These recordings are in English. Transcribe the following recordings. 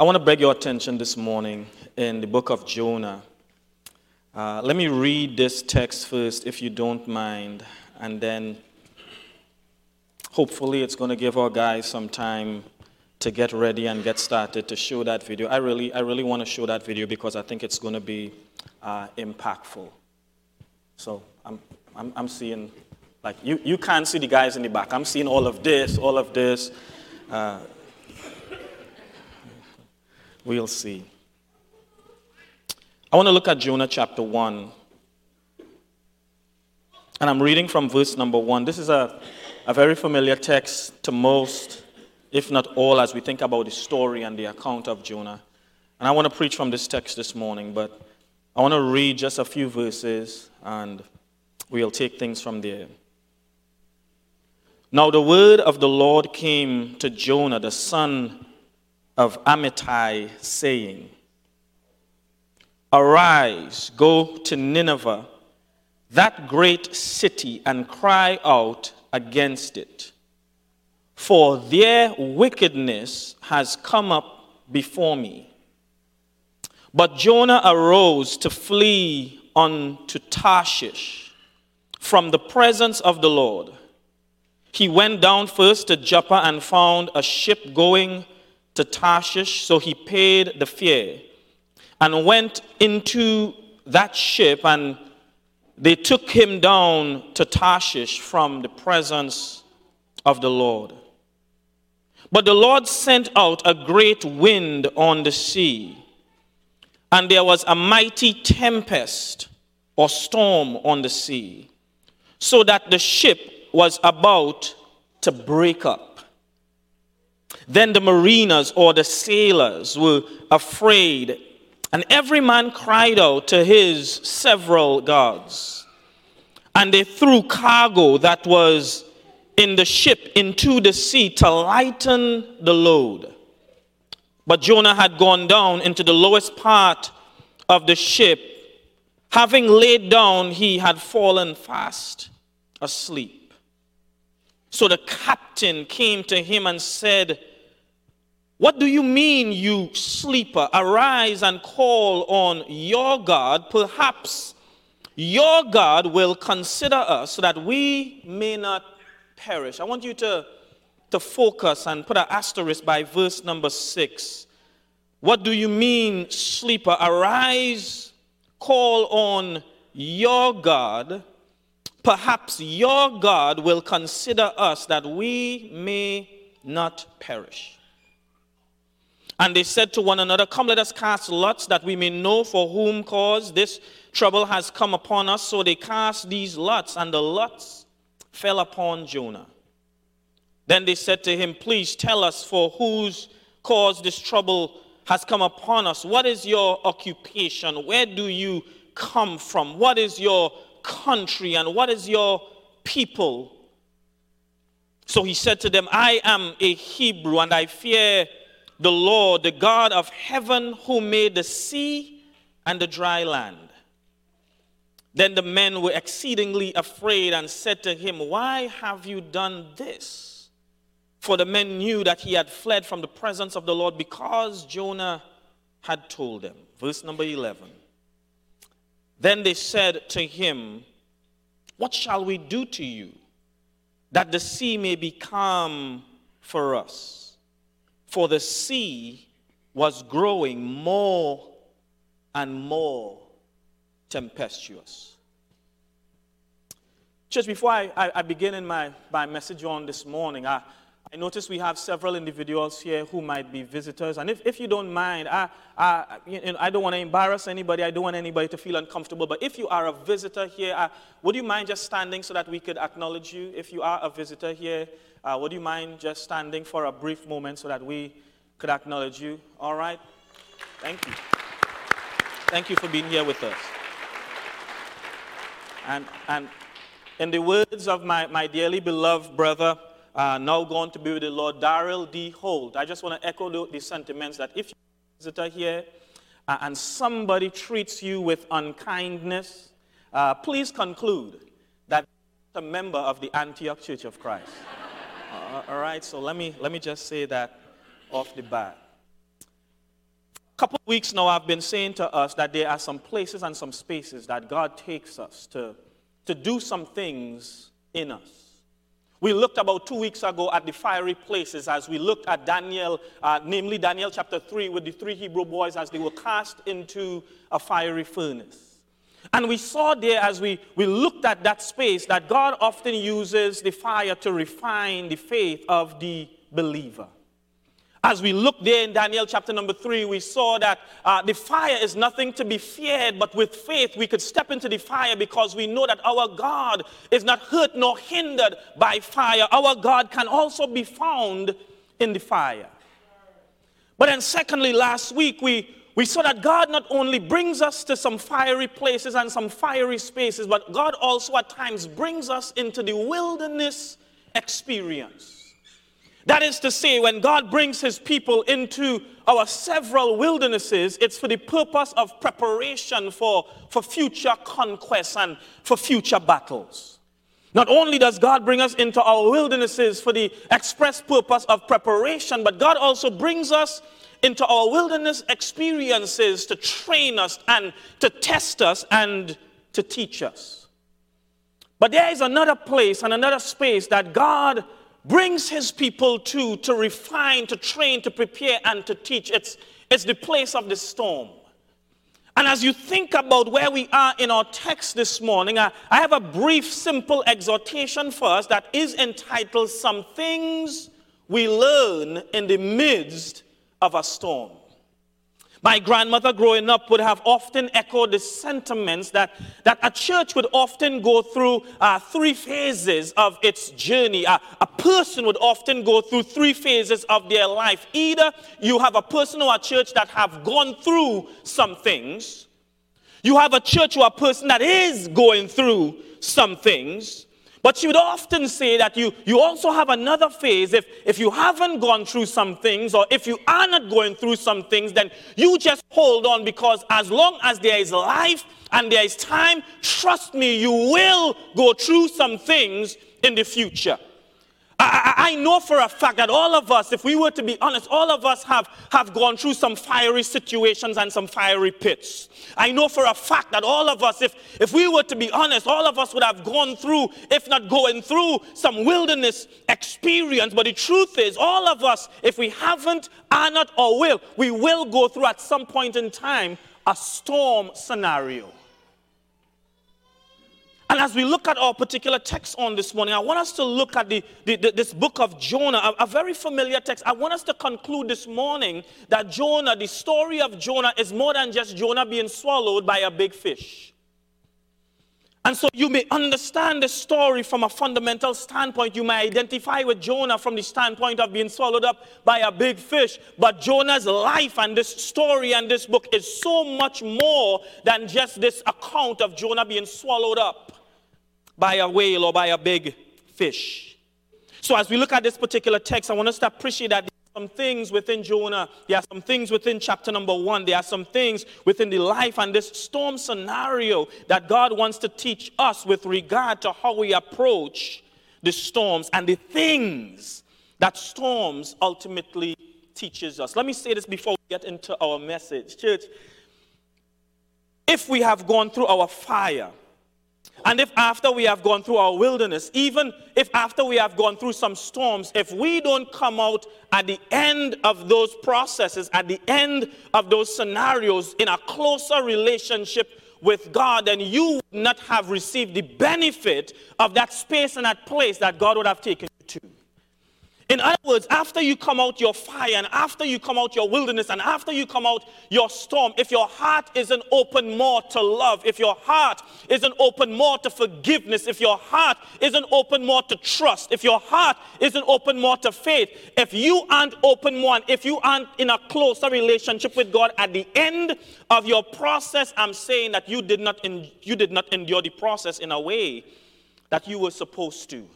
I want to beg your attention this morning in the book of Jonah. Uh, let me read this text first, if you don't mind, and then hopefully it's going to give our guys some time to get ready and get started to show that video. I really, I really want to show that video because I think it's going to be uh, impactful. So I'm, I'm, I'm seeing, like, you, you can't see the guys in the back. I'm seeing all of this, all of this. Uh, we'll see. I want to look at Jonah chapter 1. And I'm reading from verse number 1. This is a, a very familiar text to most if not all, as we think about the story and the account of Jonah. And I want to preach from this text this morning, but I want to read just a few verses and we'll take things from there. Now, the word of the Lord came to Jonah, the son of Amittai, saying, Arise, go to Nineveh, that great city, and cry out against it for their wickedness has come up before me. But Jonah arose to flee unto Tarshish from the presence of the Lord. He went down first to Joppa and found a ship going to Tarshish, so he paid the fare and went into that ship, and they took him down to Tarshish from the presence of the Lord. But the Lord sent out a great wind on the sea, and there was a mighty tempest or storm on the sea, so that the ship was about to break up. Then the mariners or the sailors were afraid, and every man cried out to his several gods. And they threw cargo that was in the ship into the sea to lighten the load. But Jonah had gone down into the lowest part of the ship. Having laid down, he had fallen fast asleep. So the captain came to him and said, What do you mean, you sleeper? Arise and call on your God. Perhaps your God will consider us so that we may not perish. I want you to, to focus and put an asterisk by verse number six. What do you mean, sleeper? Arise, call on your God. Perhaps your God will consider us that we may not perish. And they said to one another, Come, let us cast lots that we may know for whom cause this trouble has come upon us. So they cast these lots, and the lots fell upon Jonah. Then they said to him, Please tell us for whose cause this trouble has come upon us. What is your occupation? Where do you come from? What is your country and what is your people? So he said to them, I am a Hebrew and I fear the Lord, the God of heaven, who made the sea and the dry land. Then the men were exceedingly afraid and said to him, Why have you done this? For the men knew that he had fled from the presence of the Lord because Jonah had told them. Verse number 11. Then they said to him, What shall we do to you that the sea may be calm for us? For the sea was growing more and more tempestuous. Church, before I, I, I begin in my, my message on this morning, I, I notice we have several individuals here who might be visitors. And if, if you don't mind, I, I, you know, I don't want to embarrass anybody. I don't want anybody to feel uncomfortable. But if you are a visitor here, uh, would you mind just standing so that we could acknowledge you? If you are a visitor here, uh, would you mind just standing for a brief moment so that we could acknowledge you? All right? Thank you. Thank you for being here with us. And, and in the words of my, my dearly beloved brother, uh, now going to be with the Lord, Daryl D. Holt, I just want to echo the, the sentiments that if you're a visitor here uh, and somebody treats you with unkindness, uh, please conclude that you're a member of the Antioch Church of Christ. All right, so let me, let me just say that off the bat. A couple of weeks now, I've been saying to us that there are some places and some spaces that God takes us to, to do some things in us. We looked about two weeks ago at the fiery places as we looked at Daniel, uh, namely Daniel chapter 3, with the three Hebrew boys as they were cast into a fiery furnace. And we saw there as we, we looked at that space that God often uses the fire to refine the faith of the believer. As we looked there in Daniel chapter number three, we saw that uh, the fire is nothing to be feared, but with faith we could step into the fire because we know that our God is not hurt nor hindered by fire. Our God can also be found in the fire. But then, secondly, last week we, we saw that God not only brings us to some fiery places and some fiery spaces, but God also at times brings us into the wilderness experience. That is to say, when God brings his people into our several wildernesses, it's for the purpose of preparation for, for future conquests and for future battles. Not only does God bring us into our wildernesses for the express purpose of preparation, but God also brings us into our wilderness experiences to train us and to test us and to teach us. But there is another place and another space that God brings his people to, to refine, to train, to prepare, and to teach. It's, it's the place of the storm. And as you think about where we are in our text this morning, I, I have a brief, simple exhortation for us that is entitled Some Things We Learn in the Midst of a Storm. My grandmother growing up would have often echoed the sentiments that, that a church would often go through uh, three phases of its journey. Uh, a person would often go through three phases of their life. Either you have a person or a church that have gone through some things, you have a church or a person that is going through some things, but she would often say that you, you also have another phase. If, if you haven't gone through some things, or if you are not going through some things, then you just hold on because as long as there is life and there is time, trust me, you will go through some things in the future. I, I, know for a fact that all of us, if we were to be honest, all of us have, have gone through some fiery situations and some fiery pits. I know for a fact that all of us, if, if we were to be honest, all of us would have gone through, if not going through, some wilderness experience. But the truth is, all of us, if we haven't, are not, or will, we will go through at some point in time a storm scenario. And as we look at our particular text on this morning, I want us to look at the, the, the this book of Jonah, a, a, very familiar text. I want us to conclude this morning that Jonah, the story of Jonah, is more than just Jonah being swallowed by a big fish. And so you may understand the story from a fundamental standpoint. You may identify with Jonah from the standpoint of being swallowed up by a big fish. But Jonah's life and this story and this book is so much more than just this account of Jonah being swallowed up by a whale or by a big fish. So, as we look at this particular text, I want us to appreciate that there are some things within Jonah, there are some things within chapter number one, there are some things within the life and this storm scenario that God wants to teach us with regard to how we approach the storms and the things that storms ultimately teaches us. Let me say this before we get into our message. Church, if we have gone through our fire, and if after we have gone through our wilderness, even if after we have gone through some storms, if we don't come out at the end of those processes, at the end of those scenarios in a closer relationship with God, then you would not have received the benefit of that space and that place that God would have taken you to. In other words, after you come out your fire and after you come out your wilderness and after you come out your storm, if your heart isn't open more to love, if your heart isn't open more to forgiveness, if your heart isn't open more to trust, if your heart isn't open more to faith, if you aren't open more, if you aren't in a closer relationship with God at the end of your process, I'm saying that you did not, in, you did not endure the process in a way that you were supposed to.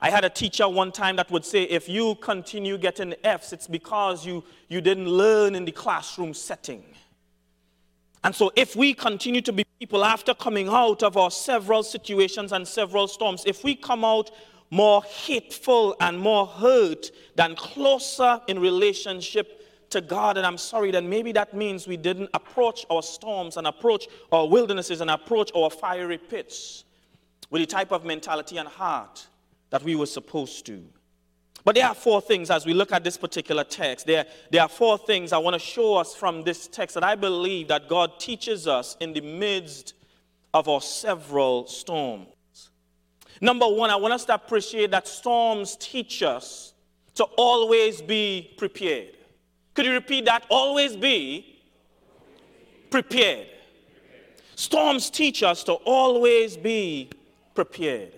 I had a teacher one time that would say, if you continue getting F's, it's because you, you didn't learn in the classroom setting. And so, if we continue to be people after coming out of our several situations and several storms, if we come out more hateful and more hurt than closer in relationship to God and I'm sorry, then maybe that means we didn't approach our storms and approach our wildernesses and approach our fiery pits with the type of mentality and heart that we were supposed to. But there are four things as we look at this particular text. There, there are four things I want to show us from this text that I believe that God teaches us in the midst of our several storms. Number one, I want us to appreciate that storms teach us to always be prepared. Could you repeat that? Always be prepared. Storms teach us to always be prepared.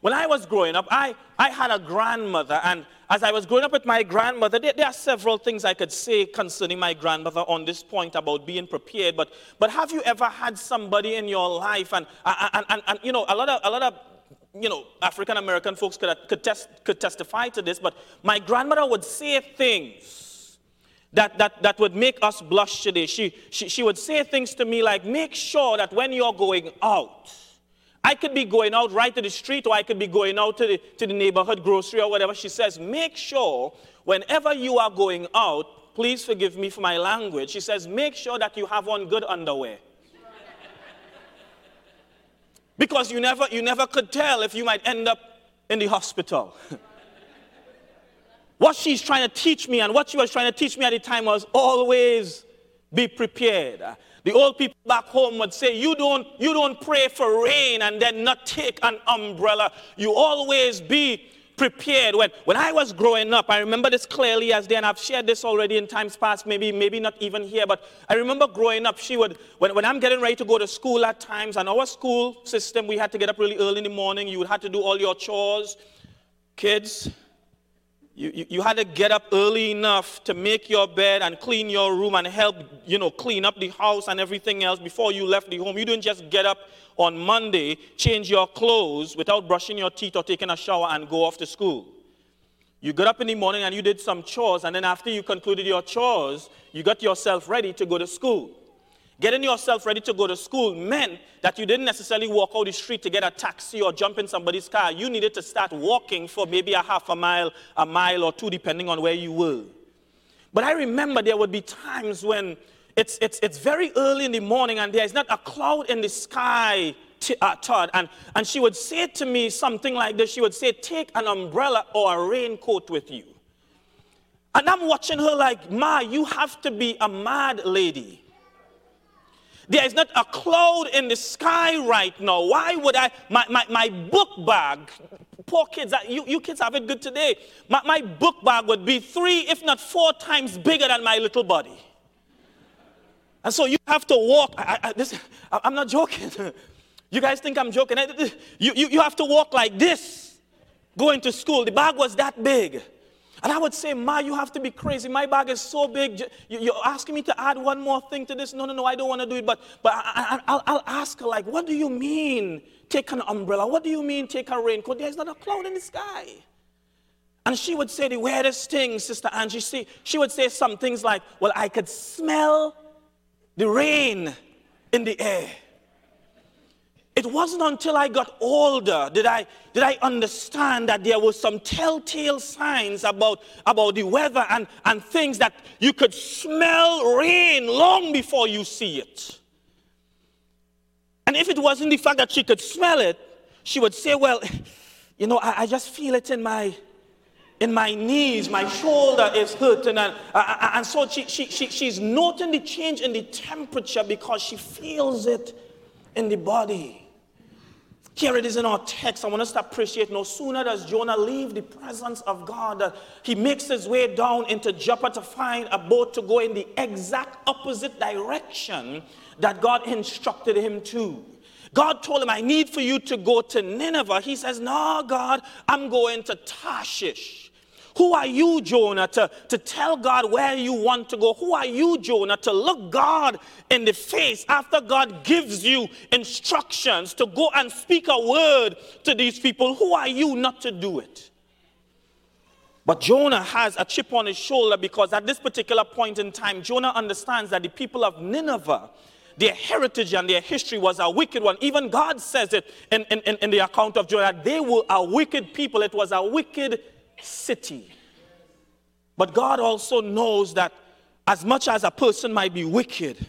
When I was growing up, I, I had a grandmother, and as I was growing up with my grandmother, there, there, are several things I could say concerning my grandmother on this point about being prepared. But, but have you ever had somebody in your life, and, and, and, and you know, a lot of, a lot of you know, African American folks could, could, test, could testify to this, but my grandmother would say things that, that, that would make us blush today. She, she, she would say things to me like, make sure that when you're going out, I could be going out right to the street or I could be going out to the, to the neighborhood grocery or whatever. She says, make sure whenever you are going out, please forgive me for my language. She says, make sure that you have on good underwear. because you never, you never could tell if you might end up in the hospital. what she's trying to teach me and what she was trying to teach me at the time was always be prepared. The old people back home would say, you don't, you don't pray for rain and then not take an umbrella. You always be prepared. When, when I was growing up, I remember this clearly as then I've shared this already in times past, maybe, maybe not even here, but I remember growing up, she would, when, when I'm getting ready to go to school at times, and our school system, we had to get up really early in the morning. You would have to do all your chores. Kids, you, you, you, had to get up early enough to make your bed and clean your room and help, you know, clean up the house and everything else before you left the home. You didn't just get up on Monday, change your clothes without brushing your teeth or taking a shower and go off to school. You got up in the morning and you did some chores, and then after you concluded your chores, you got yourself ready to go to school. Getting yourself ready to go to school meant that you didn't necessarily walk out the street to get a taxi or jump in somebody's car. You needed to start walking for maybe a half a mile, a mile or two, depending on where you were. But I remember there would be times when it's, it's, it's very early in the morning and there is not a cloud in the sky, t- uh, Todd. And, and she would say to me something like this She would say, Take an umbrella or a raincoat with you. And I'm watching her like, Ma, you have to be a mad lady. There is not a cloud in the sky right now. Why would I? My, my, my book bag, poor kids, you, you kids have it good today. My, my book bag would be three, if not four times bigger than my little body. And so you have to walk. I, I, this, I'm not joking. You guys think I'm joking? You, you, you have to walk like this going to school. The bag was that big. And I would say, Ma, you have to be crazy. My bag is so big. You're asking me to add one more thing to this. No, no, no, I don't want to do it. But, but I, will ask her, like, what do you mean take an umbrella? What do you mean take a raincoat? There's not a cloud in the sky. And she would say the weirdest things, Sister Angie. She, she would say some things like, well, I could smell the rain in the air. It wasn't until I got older did I, did I understand that there were some telltale signs about, about the weather and, and things that you could smell rain long before you see it. And if it wasn't the fact that she could smell it, she would say, Well, you know, I, I just feel it in my, in my knees, my shoulder is hurting. And, uh, and so she, she, she, she's noting the change in the temperature because she feels it in the body. Here it is in our text. I want us to appreciate no sooner does Jonah leave the presence of God, that he makes his way down into Joppa to find a boat to go in the exact opposite direction that God instructed him to. God told him, I need for you to go to Nineveh. He says, No, God, I'm going to Tarshish. Who are you, Jonah, to, to tell God where you want to go? Who are you, Jonah, to look God in the face after God gives you instructions to go and speak a word to these people? Who are you not to do it? But Jonah has a chip on his shoulder because at this particular point in time, Jonah understands that the people of Nineveh, their heritage and their history was a wicked one. Even God says it in, in, in the account of Jonah. They were a wicked people. It was a wicked city. But God also knows that as much as a person might be wicked,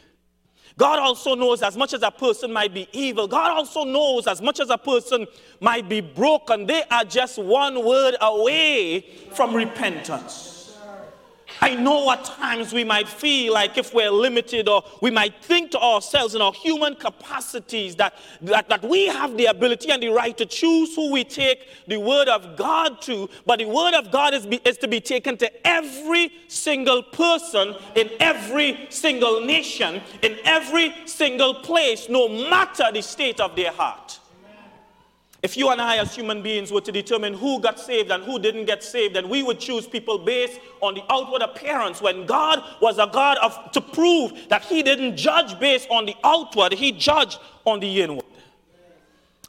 God also knows as much as a person might be evil, God also knows as much as a person might be broken, they are just one word away from repentance. I know at times we might feel like if we're limited, or we might think to ourselves in our human capacities that, that, that we have the ability and the right to choose who we take the Word of God to. But the Word of God is, be, is to be taken to every single person in every single nation, in every single place, no matter the state of their heart. If you and I, as human beings, were to determine who got saved and who didn't get saved, then we would choose people based on the outward appearance. When God was a God of, to prove that He didn't judge based on the outward, He judged on the inward.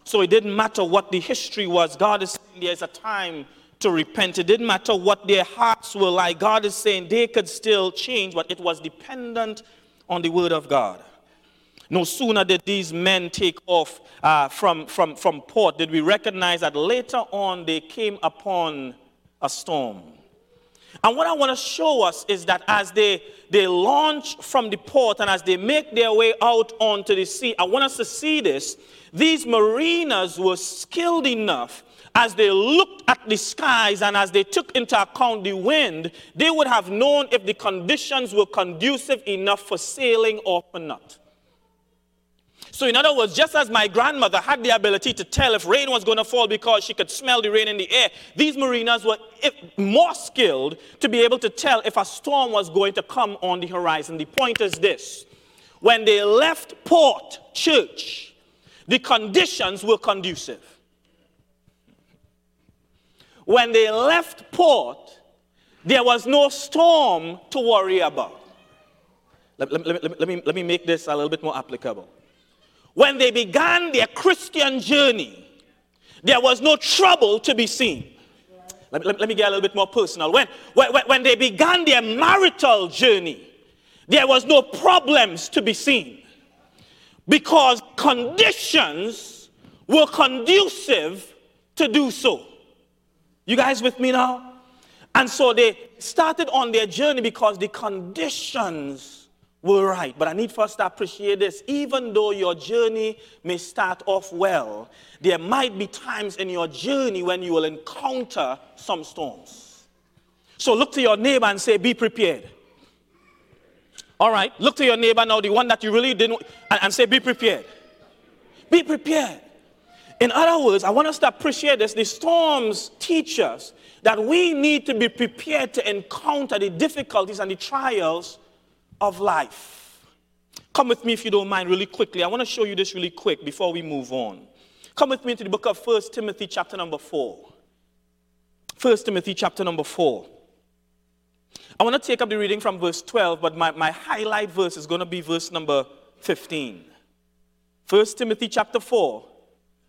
So it didn't matter what the history was. God is saying there's a time to repent. It didn't matter what their hearts were like. God is saying they could still change, but it was dependent on the Word of God. No sooner did these men take off uh, from, from, from port, did we recognize that later on they came upon a storm. And what I want to show us is that as they, they launch from the port and as they make their way out onto the sea, I want us to see this. These mariners were skilled enough as they looked at the skies and as they took into account the wind, they would have known if the conditions were conducive enough for sailing or not. So, in other words, just as my grandmother had the ability to tell if rain was going to fall because she could smell the rain in the air, these mariners were more skilled to be able to tell if a storm was going to come on the horizon. The point is this when they left Port Church, the conditions were conducive. When they left port, there was no storm to worry about. Let, let, let, let, me, let me make this a little bit more applicable. When they began their Christian journey, there was no trouble to be seen. Let, let, let me get a little bit more personal. When, when, when they began their marital journey, there was no problems to be seen because conditions were conducive to do so. You guys with me now? And so they started on their journey because the conditions were right. But I need first to appreciate this. Even though your journey may start off well, there might be times in your journey when you will encounter some storms. So look to your neighbor and say, Be prepared. All right, look to your neighbor now, the one that you really didn't, and, and say, Be prepared. Be prepared. In other words, I want us to appreciate this. The storms teach us that we need to be prepared to encounter the difficulties and the trials of life. Come with me if you don't mind, really quickly. I want to show you this really quick before we move on. Come with me to the book of 1 Timothy, chapter number 4. 1 Timothy, chapter number 4. I want to take up the reading from verse 12, but my, my highlight verse is going to be verse number 15. 1 Timothy, chapter 4.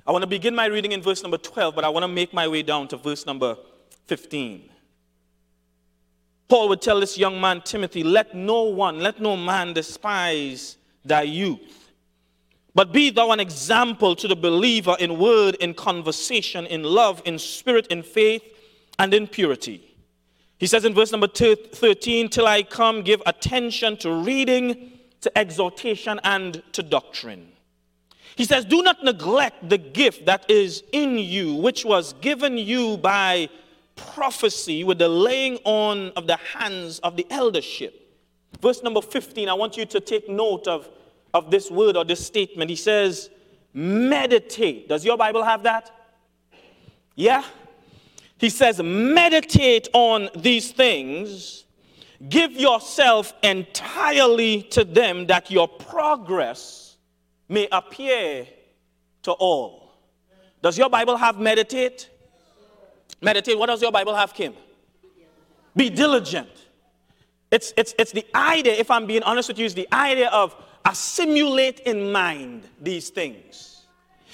I want to begin my reading in verse number 12, but I want to make my way down to verse number 15. Paul would tell this young man, Timothy, let no one, let no man despise thy youth. But be thou an example to the believer in word, in conversation, in love, in spirit, in faith, and in purity. He says in verse number 13, Till I come, give attention to reading, to exhortation, and to doctrine. He says, Do not neglect the gift that is in you, which was given you by prophecy with the laying on of the hands of the eldership. Verse number 15, I want you to take note of, of this word or this statement. He says, meditate. Does your Bible have that? Yeah? He says, meditate on these things. Give yourself entirely to them that your progress may appear to all. Does your Bible have meditate? Meditate. What does your Bible have, Kim? Be diligent. It's, it's, it's the idea, if I'm being honest with you, is the idea of assimilate in mind these things.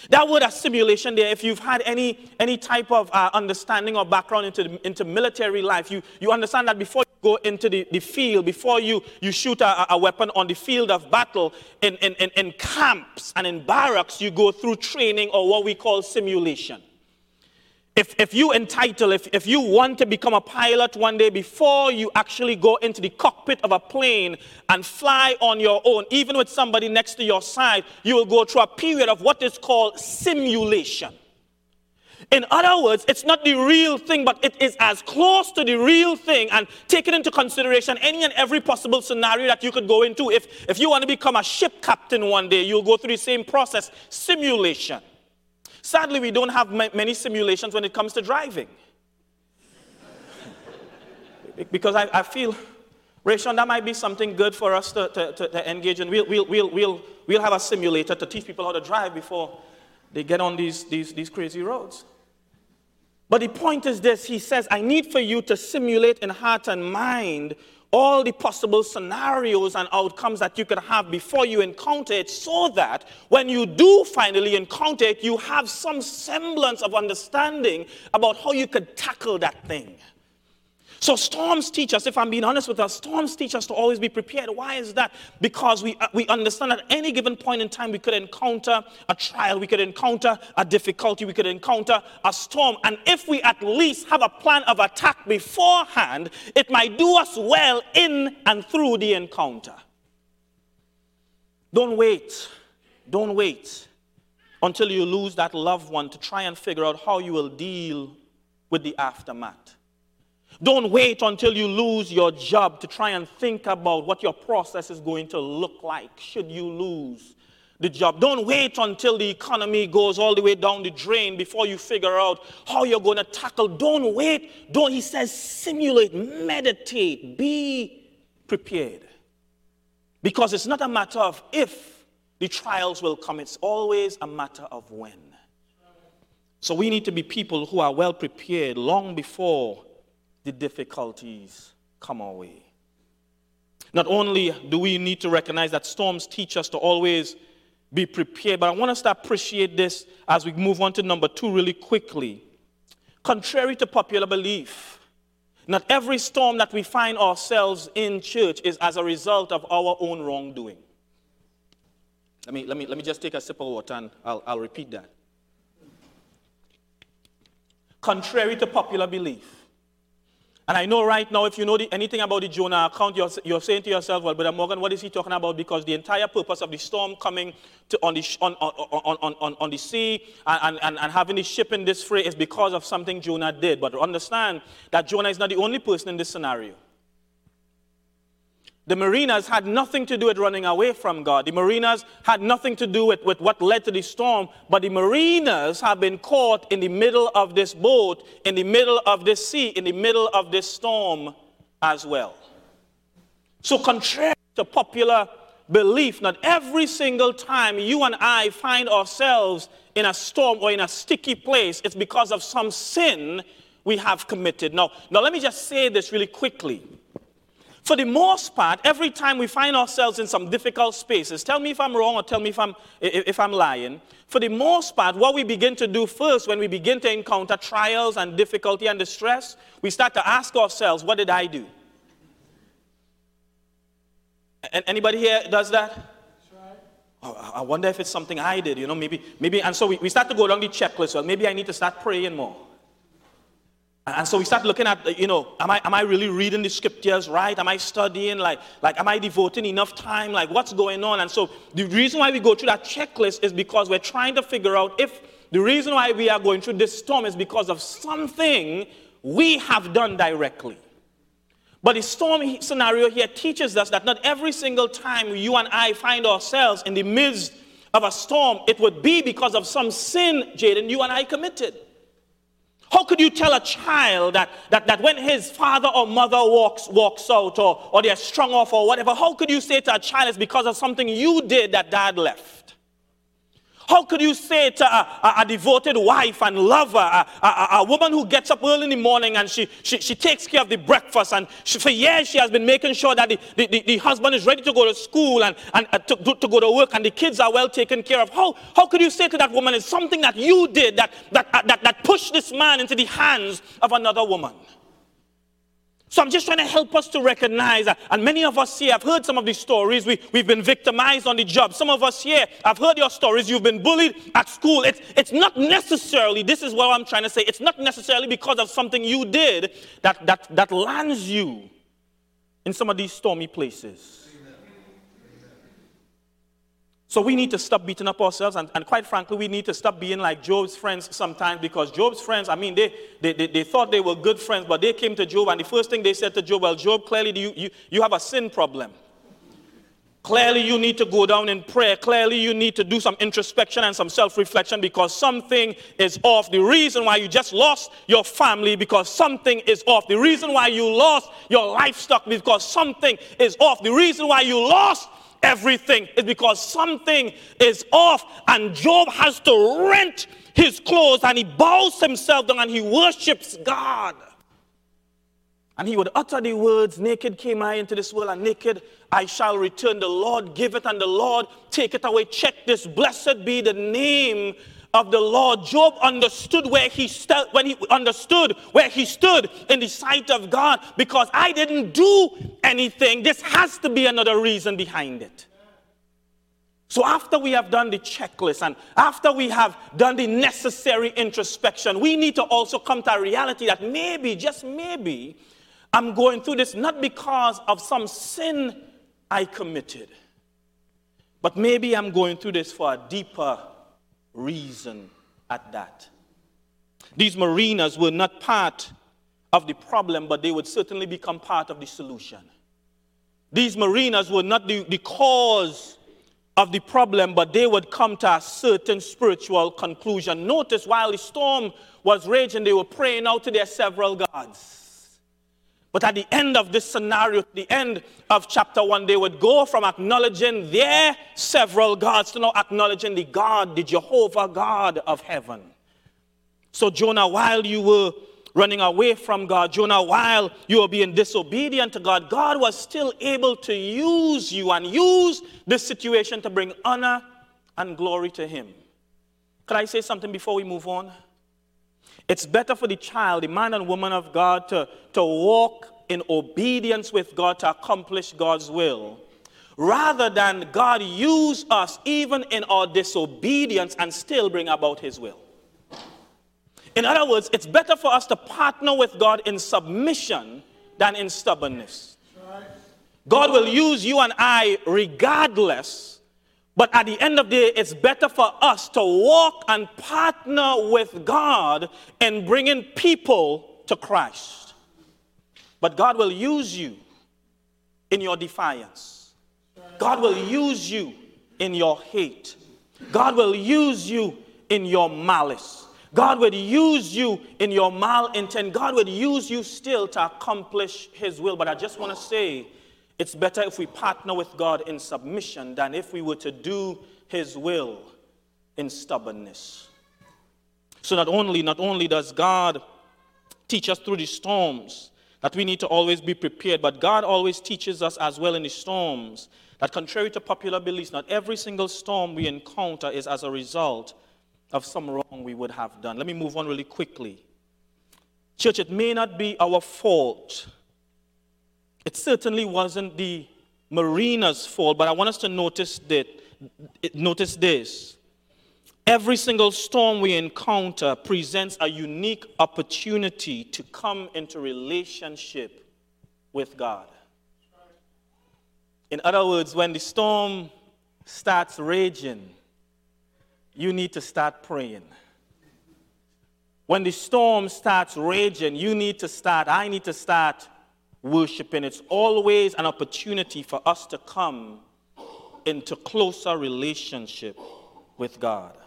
That word assimilation there, if you've had any, any type of uh, understanding or background into, into military life, you, you understand that before you go into the, the field, before you, you shoot a, a weapon on the field of battle, in, in, in, in camps and in barracks, you go through training or what we call simulation. If, if you entitle, if, if you want to become a pilot one day, before you actually go into the cockpit of a plane and fly on your own, even with somebody next to your side, you will go through a period of what is called simulation. In other words, it's not the real thing, but it is as close to the real thing and taking into consideration any and every possible scenario that you could go into. If, if you want to become a ship captain one day, you'll go through the same process simulation. Sadly, we don't have many simulations when it comes to driving. because I, I feel, Rayshon, that might be something good for us to, to, to, to engage in. We'll, we'll, we'll, we'll, we'll have a simulator to teach people how to drive before they get on these, these, these crazy roads. But the point is this He says, I need for you to simulate in heart and mind all the possible scenarios and outcomes that you could have before you encounter it so that when you do finally encounter it, you have some semblance of understanding about how you could tackle that thing. So storms teach us, if I'm being honest with us, storms teach us to always be prepared. Why is that? Because we, uh, we understand at any given point in time we could encounter a trial, we could encounter a difficulty, we could encounter a storm. And if we at least have a plan of attack beforehand, it might do us well in and through the encounter. Don't wait. Don't wait until you lose that loved one to try and figure out how you will deal with the aftermath. Don't wait until you lose your job to try and think about what your process is going to look like should you lose the job. Don't wait until the economy goes all the way down the drain before you figure out how you're going to tackle. Don't wait. Don't, he says, simulate, meditate, be prepared. Because it's not a matter of if the trials will come, it's always a matter of when. So we need to be people who are well prepared long before the difficulties come our way. Not only do we need to recognize that storms teach us to always be prepared, but I want us to appreciate this as we move on to number two really quickly. Contrary to popular belief, not every storm that we find ourselves in church is as a result of our own wrongdoing. Let me, let me, let me just take a sip of water and I'll, I'll repeat that. Contrary to popular belief, and I know right now, if you know the, anything about the Jonah account, you're, you're saying to yourself, well, Brother Morgan, what is he talking about? Because the entire purpose of the storm coming to, on, the, on, on, on, on, the sea and, and, and having the ship in this fray is because of something Jonah did. But understand that Jonah is not the only person in this scenario. The mariners had nothing to do with running away from God. The mariners had nothing to do with, with what led to the storm, but the mariners have been caught in the middle of this boat, in the middle of this sea, in the middle of this storm as well. So, contrary to popular belief, not every single time you and I find ourselves in a storm or in a sticky place, it's because of some sin we have committed. Now, now let me just say this really quickly. For the most part, every time we find ourselves in some difficult spaces, tell me if I'm wrong or tell me if I'm, if I'm lying. For the most part, what we begin to do first when we begin to encounter trials and difficulty and distress, we start to ask ourselves, what did I do? Anybody here does that? Oh, I wonder if it's something I did, you know, maybe, maybe, and so we, we start to go along the checklist. Well, maybe I need to start praying more. And so we start looking at, you know, am I, am I really reading the scriptures right? Am I studying? Like, like, am I devoting enough time? Like, what's going on? And so the reason why we go through that checklist is because we're trying to figure out if the reason why we are going through this storm is because of something we have done directly. But the storm scenario here teaches us that not every single time you and I find ourselves in the midst of a storm, it would be because of some sin, Jaden, you and I committed. How could you tell a child that, that, that when his father or mother walks, walks out or, or they're strung off or whatever, how could you say to a child it's because of something you did that dad left? How could you say to a, a, a devoted wife and lover, a, a, woman who gets up early in the morning and she, she, she takes care of the breakfast and she, for years she has been making sure that the, the, the, the husband is ready to go to school and, and uh, to, to, to, go to work and the kids are well taken care of? How, how could you say to that woman it's something that you did that, that, uh, that, that pushed this man into the hands of another woman? So I'm just trying to help us to recognize, that, and many of us here have heard some of these stories. We, we've been victimized on the job. Some of us here have heard your stories. You've been bullied at school. It's, it's not necessarily, this is what I'm trying to say, it's not necessarily because of something you did that, that, that lands you in some of these stormy places. So we need to stop beating up ourselves, and, and, quite frankly, we need to stop being like Job's friends sometimes because Job's friends, I mean, they, they, they, they, thought they were good friends, but they came to Job, and the first thing they said to Job, Well, Job, clearly you, you, you have a sin problem. Clearly, you need to go down in prayer. Clearly, you need to do some introspection and some self reflection because something is off. The reason why you just lost your family because something is off. The reason why you lost your livestock because something is off. The reason why you lost everything is because something is off, and Job has to rent his clothes and he bows himself down and he worships God. And he would utter the words, Naked came I into this world, and naked I shall return. The Lord give it, and the Lord take it away. Check this. Blessed be the name of the Lord. Job understood where he stood when he understood where he stood in the sight of God because I didn't do anything. This has to be another reason behind it. So, after we have done the checklist and after we have done the necessary introspection, we need to also come to a reality that maybe, just maybe, I'm going through this not because of some sin I committed, but maybe I'm going through this for a deeper reason at that. These mariners were not part of the problem, but they would certainly become part of the solution. These mariners were not the, the cause of the problem, but they would come to a certain spiritual conclusion. Notice while the storm was raging, they were praying out to their several gods. But at the end of this scenario, the end of chapter one, they would go from acknowledging their several gods to now acknowledging the God, the Jehovah God of heaven. So, Jonah, while you were running away from God, Jonah, while you were being disobedient to God, God was still able to use you and use this situation to bring honor and glory to Him. Could I say something before we move on? It's better for the child, the man and woman of God, to, to walk in obedience with God to accomplish God's will, rather than God use us even in our disobedience and still bring about His will. In other words, it's better for us to partner with God in submission than in stubbornness. God will use you and I regardless but at the end of the day, it's better for us to walk and partner with God in bringing people to Christ. But God will use you in your defiance. God will use you in your hate. God will use you in your malice. God will use you in your malintent. God will use you still to accomplish His will. But I just want to say, it's better if we partner with God in submission than if we were to do his will in stubbornness. So not only not only does God teach us through the storms that we need to always be prepared, but God always teaches us as well in the storms that contrary to popular beliefs, not every single storm we encounter is as a result of some wrong we would have done. Let me move on really quickly. Church, it may not be our fault it certainly wasn't the mariner's fault, but I want us to notice that notice this. Every single storm we encounter presents a unique opportunity to come into relationship with God. In other words, when the storm starts raging, you need to start praying. When the storm starts raging, you need to start, I need to start worshiping. It's always an opportunity for us to come into closer relationship with God.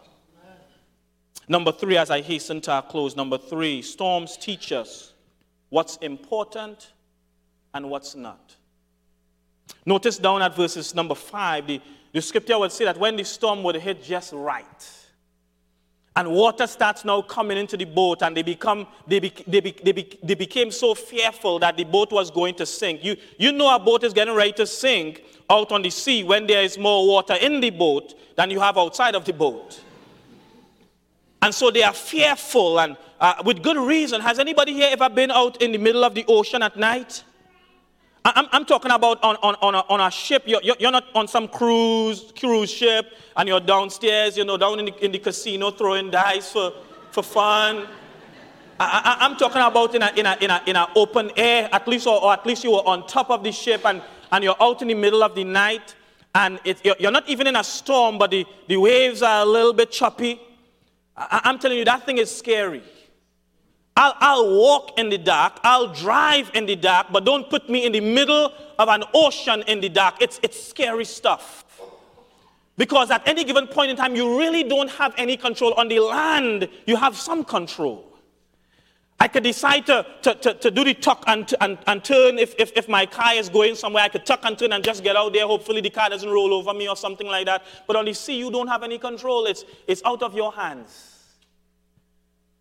Number three, as I hasten to our close, number three, storms teach us what's important and what's not. Notice down at verses number five, the, the scripture would say that when the storm would hit just right, and water starts now coming into the boat and they become they, be, they, be, they, be, they became so fearful that the boat was going to sink you, you know a boat is getting ready to sink out on the sea when there is more water in the boat than you have outside of the boat and so they are fearful and uh, with good reason. Has anybody here ever been out in the middle of the ocean at night? I'm, I'm talking about on, on, on, a, on a ship. You're, you're not on some cruise, cruise ship and you're downstairs, you know, down in the, in the casino throwing dice for, for fun. I, am talking about in an in a, in a, in a open air, at least, or, or, at least you were on top of the ship and, and you're out in the middle of the night and it, you're, you're not even in a storm, but the, the waves are a little bit choppy. I, I'm telling you, that thing is scary. I'll, I'll walk in the dark, I'll drive in the dark, but don't put me in the middle of an ocean in the dark. It's, it's scary stuff. Because at any given point in time, you really don't have any control. On the land, you have some control. I could decide to, to, to, to do the tuck and, and, and turn if, if, if my car is going somewhere. I could tuck and turn and just get out there. Hopefully, the car doesn't roll over me or something like that. But on the sea, you don't have any control, it's, it's out of your hands.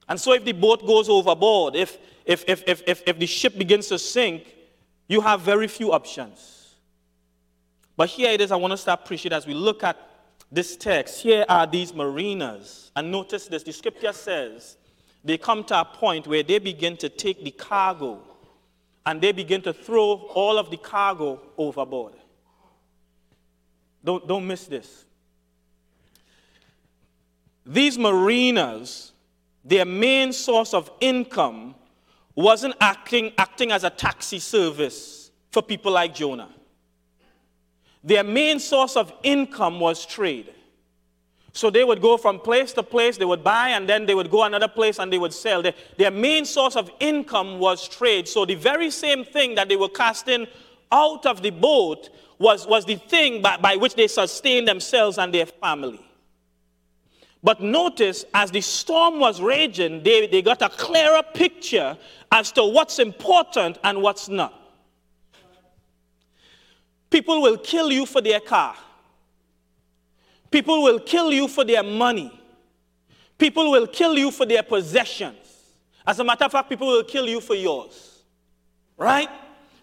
And so, if the boat goes overboard, if, if, if, if, if, if the ship begins to sink, you have very few options. But here it is, I want to start preaching as we look at this text. Here are these mariners. And notice this the scripture says, they come to a point where they begin to take the cargo and they begin to throw all of the cargo overboard. Don't, don't miss this. These mariners, their main source of income wasn't acting, acting as a taxi service for people like Jonah. Their main source of income was trade. So they would go from place to place, they would buy, and then they would go another place and they would sell. Their, their main source of income was trade. So the very same thing that they were casting out of the boat was, was the thing by, by which they sustained themselves and their family. But notice, as the storm was raging, they, they got a clearer picture as to what's important and what's not. People will kill you for their car. People will kill you for their money. People will kill you for their possessions. As a matter of fact, people will kill you for yours. Right?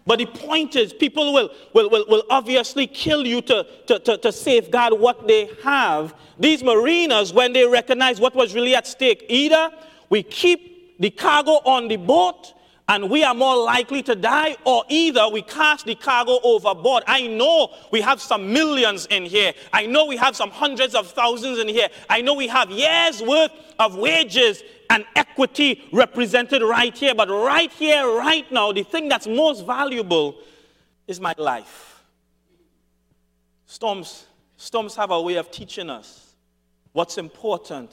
But the point is, people will, will, will, will obviously kill you to, to, to, to safeguard what they have. These mariners, when they recognize what was really at stake, either we keep the cargo on the boat and we are more likely to die, or either we cast the cargo overboard. I know we have some millions in here. I know we have some hundreds of thousands in here. I know we have years worth of wages and equity represented right here. But right here, right now, the thing that's most valuable is my life. Storms, storms have a way of teaching us what's important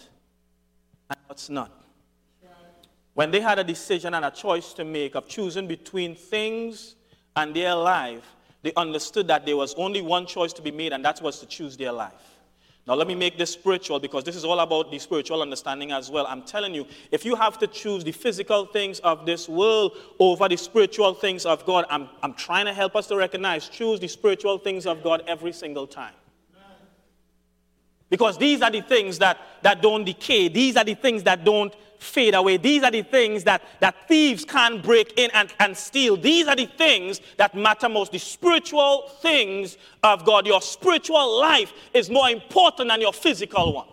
and what's not. When they had a decision and a choice to make of choosing between things and their life, they understood that there was only one choice to be made, and that was to choose their life. Now, let me make this spiritual because this is all about the spiritual understanding as well. I'm telling you, if you have to choose the physical things of this world over the spiritual things of God, I'm, I'm trying to help us to recognize choose the spiritual things of God every single time. Because these are the things that, that don't decay, these are the things that don't fade away. These are the things that, that thieves can't break in and, and steal. These are the things that matter most. The spiritual things of God. Your spiritual life is more important than your physical one.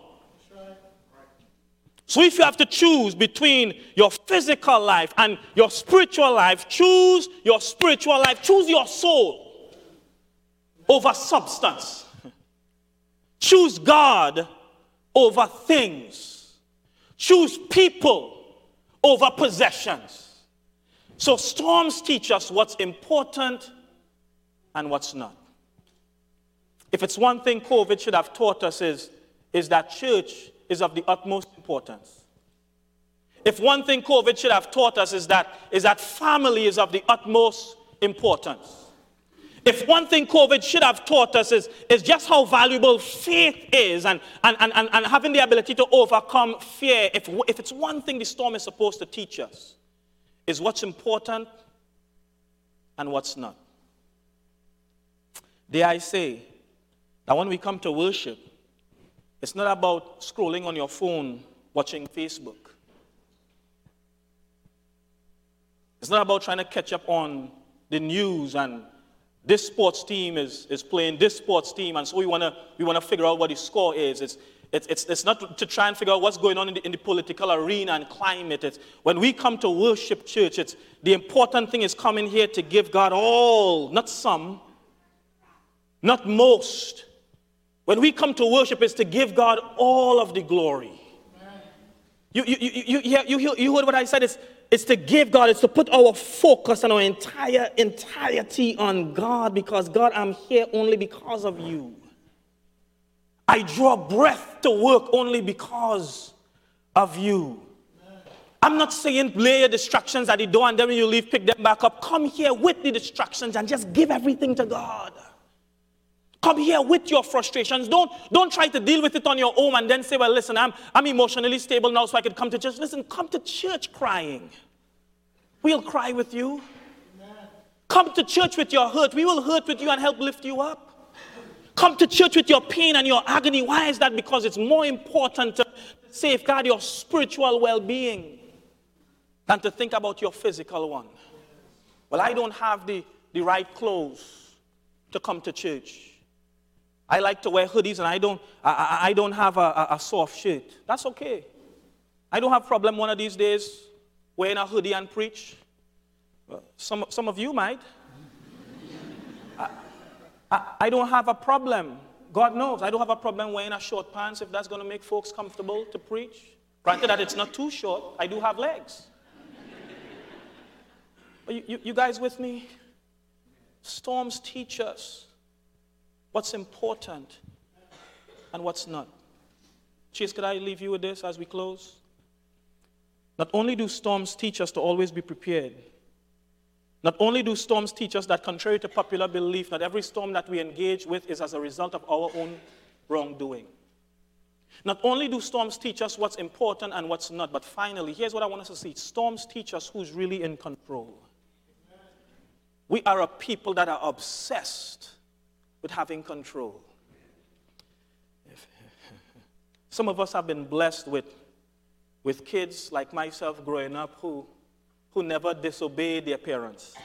So if you have to choose between your physical life and your spiritual life, choose your spiritual life. Choose your soul over substance. Choose God over things. Choose people over possessions. So storms teach us what's important and what's not. If it's one thing COVID should have taught us is, is that church is of the utmost importance. If one thing COVID should have taught us is that, is that family is of the utmost importance. If one thing COVID should have taught us is, is just how valuable faith is and, and, and, and having the ability to overcome fear, if, if it's one thing the storm is supposed to teach us, is what's important and what's not. Dare I say that when we come to worship, it's not about scrolling on your phone, watching Facebook. It's not about trying to catch up on the news and this sports team is, is playing this sports team, and so we want to we wanna figure out what the score is. It's, it's, it's, it's not to try and figure out what's going on in the, in the political arena and climate. It's when we come to worship church, it's the important thing is coming here to give God all, not some, not most. When we come to worship, it's to give God all of the glory. You, you, you, you, you, you heard what I said? It's, it's to give God, it's to put our focus and our entire entirety on God because God, I'm here only because of you. I draw breath to work only because of you. I'm not saying lay your distractions at the door and then when you leave, pick them back up. Come here with the distractions and just give everything to God. Come here with your frustrations. Don't, don't try to deal with it on your own and then say, well, listen, I'm, I'm emotionally stable now so I can come to church. Listen, come to church crying. We'll cry with you. Come to church with your hurt. We will hurt with you and help lift you up. Come to church with your pain and your agony. Why is that? Because it's more important to safeguard your spiritual well being than to think about your physical one. Well, I don't have the, the right clothes to come to church. I like to wear hoodies and I don't, I, I don't have a, a, soft shirt. That's okay. I don't have a problem one of these days wearing a hoodie and preach. Some, some of you might. I, I don't have a problem. God knows I don't have a problem wearing a short pants if that's going to make folks comfortable to preach. Granted that it's not too short, I do have legs. But you, you, you guys with me? Storms teach us what's important and what's not. Chase, could I leave you with this as we close? Not only do storms teach us to always be prepared, not only do storms teach us that, contrary to popular belief, not every storm that we engage with is as a result of our own wrongdoing. Not only do storms teach us what's important and what's not, but finally, here's what I want us to see storms teach us who's really in control. We are a people that are obsessed with having control. Some of us have been blessed with, with kids like myself growing up who who never disobeyed their parents.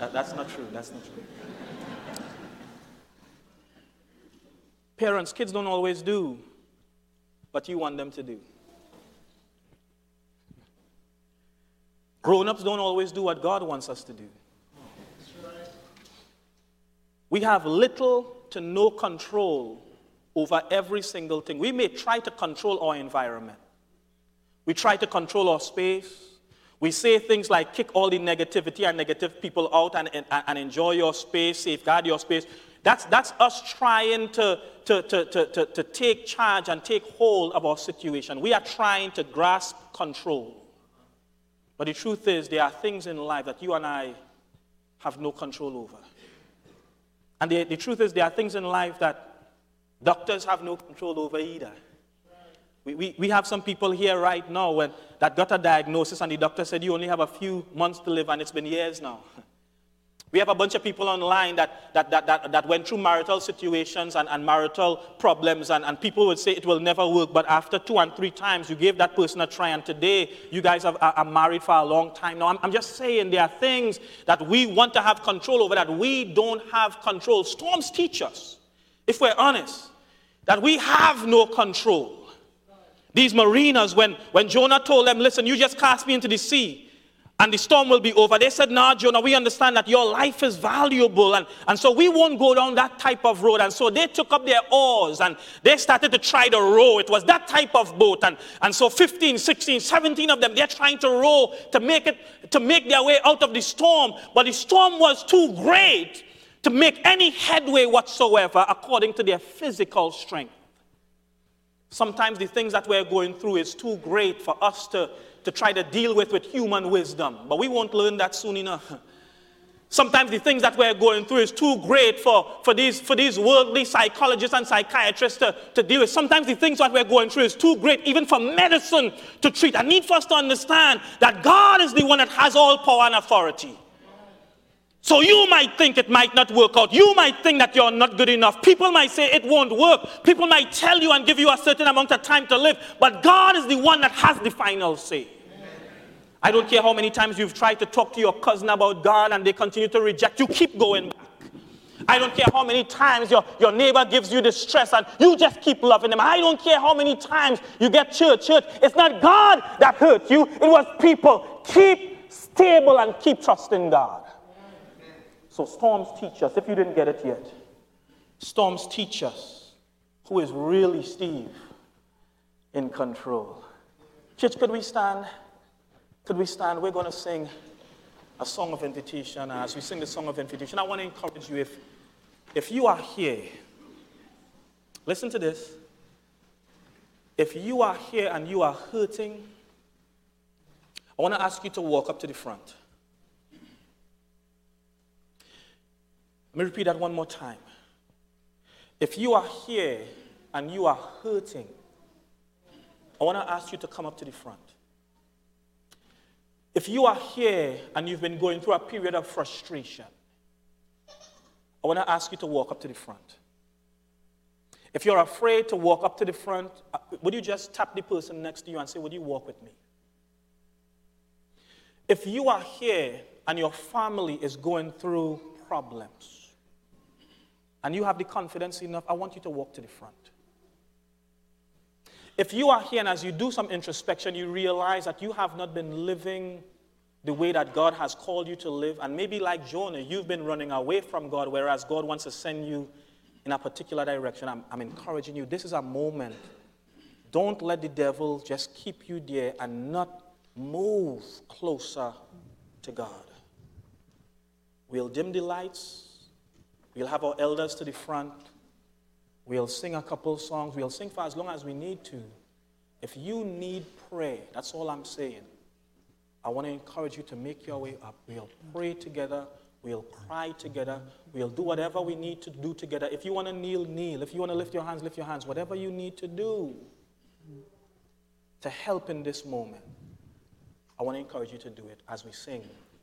That, that's not true. That's not true. Parents, kids don't always do what you want them to do. Grown ups don't always do what God wants us to do. We have little to no control over every single thing. We may try to control our environment, we try to control our space, we say things like kick all the negativity and negative people out and, and, and enjoy your space, safeguard your space. That's, that's us trying to, to, to, to, to take charge and take hold of our situation. We are trying to grasp control. But the truth is, there are things in life that you and I have no control over. And the, the truth is, there are things in life that doctors have no control over either. We, we, we have some people here right now when, that got a diagnosis and the doctor said you only have a few months to live and it's been years now. We have a bunch of people online that, that, that, that, that went through marital situations and, and marital problems, and, and people would say it will never work, but after two and three times, you gave that person a try, and today you guys have, are, married for a long time. Now, I'm, I'm just saying there are things that we want to have control over that we don't have control. Storms teach us, if we're honest, that we have no control. These mariners, when, when Jonah told them, listen, you just cast me into the sea and the storm will be over. They said, nah, Jonah, we understand that your life is valuable. And, and so we won't go down that type of road. And so they took up their oars and they started to try to row. It was that type of boat. And, and so 15, 16, 17 of them, they're trying to row to make it, to make their way out of the storm. But the storm was too great to make any headway whatsoever according to their physical strength. Sometimes the things that we're going through is too great for us to, to try to deal with with human wisdom, but we won't learn that soon enough. Sometimes the things that we're going through is too great for, for, these, for these worldly psychologists and psychiatrists to, to deal with. Sometimes the things that we're going through is too great even for medicine to treat. I need for us to understand that God is the one that has all power and authority. So you might think it might not work out. You might think that you're not good enough. People might say it won't work. People might tell you and give you a certain amount of time to live. But God is the one that has the final say. I don't care how many times you've tried to talk to your cousin about God and they continue to reject you. Keep going back. I don't care how many times your, your neighbor gives you distress and you just keep loving them. I don't care how many times you get church. Church, it's not God that hurt you, it was people. Keep stable and keep trusting God. So, storms teach us, if you didn't get it yet, storms teach us who is really Steve in control. Church, could we stand? Could we stand? We're going to sing a song of invitation. As we sing the song of invitation, I want to encourage you if, if you are here, listen to this. If you are here and you are hurting, I want to ask you to walk up to the front. Let me repeat that one more time. If you are here and you are hurting, I want to ask you to come up to the front. If you are here and you've been going through a period of frustration, I want to ask you to walk up to the front. If you're afraid to walk up to the front, uh, would you just tap the person next to you and say, Would you walk with me? If you are here and your family is going through problems and you have the confidence enough, I want you to walk to the front. If you are here and as you do some introspection, you realize that you have not been living the way that God has called you to live, and maybe like Jonah, you've been running away from God, whereas God wants to send you in a particular direction, I'm, I'm encouraging you. This is a moment. Don't let the devil just keep you there and not move closer to God. We'll dim the lights. We'll have our elders to the front. We'll sing a couple songs. We'll sing for as long as we need to. If you need prayer, that's all I'm saying. I want to encourage you to make your way up. We'll pray together. We'll cry together. We'll do whatever we need to do together. If you want to kneel, kneel. If you want to lift your hands, lift your hands. Whatever you need to do to help in this moment, I want to encourage you to do it as we sing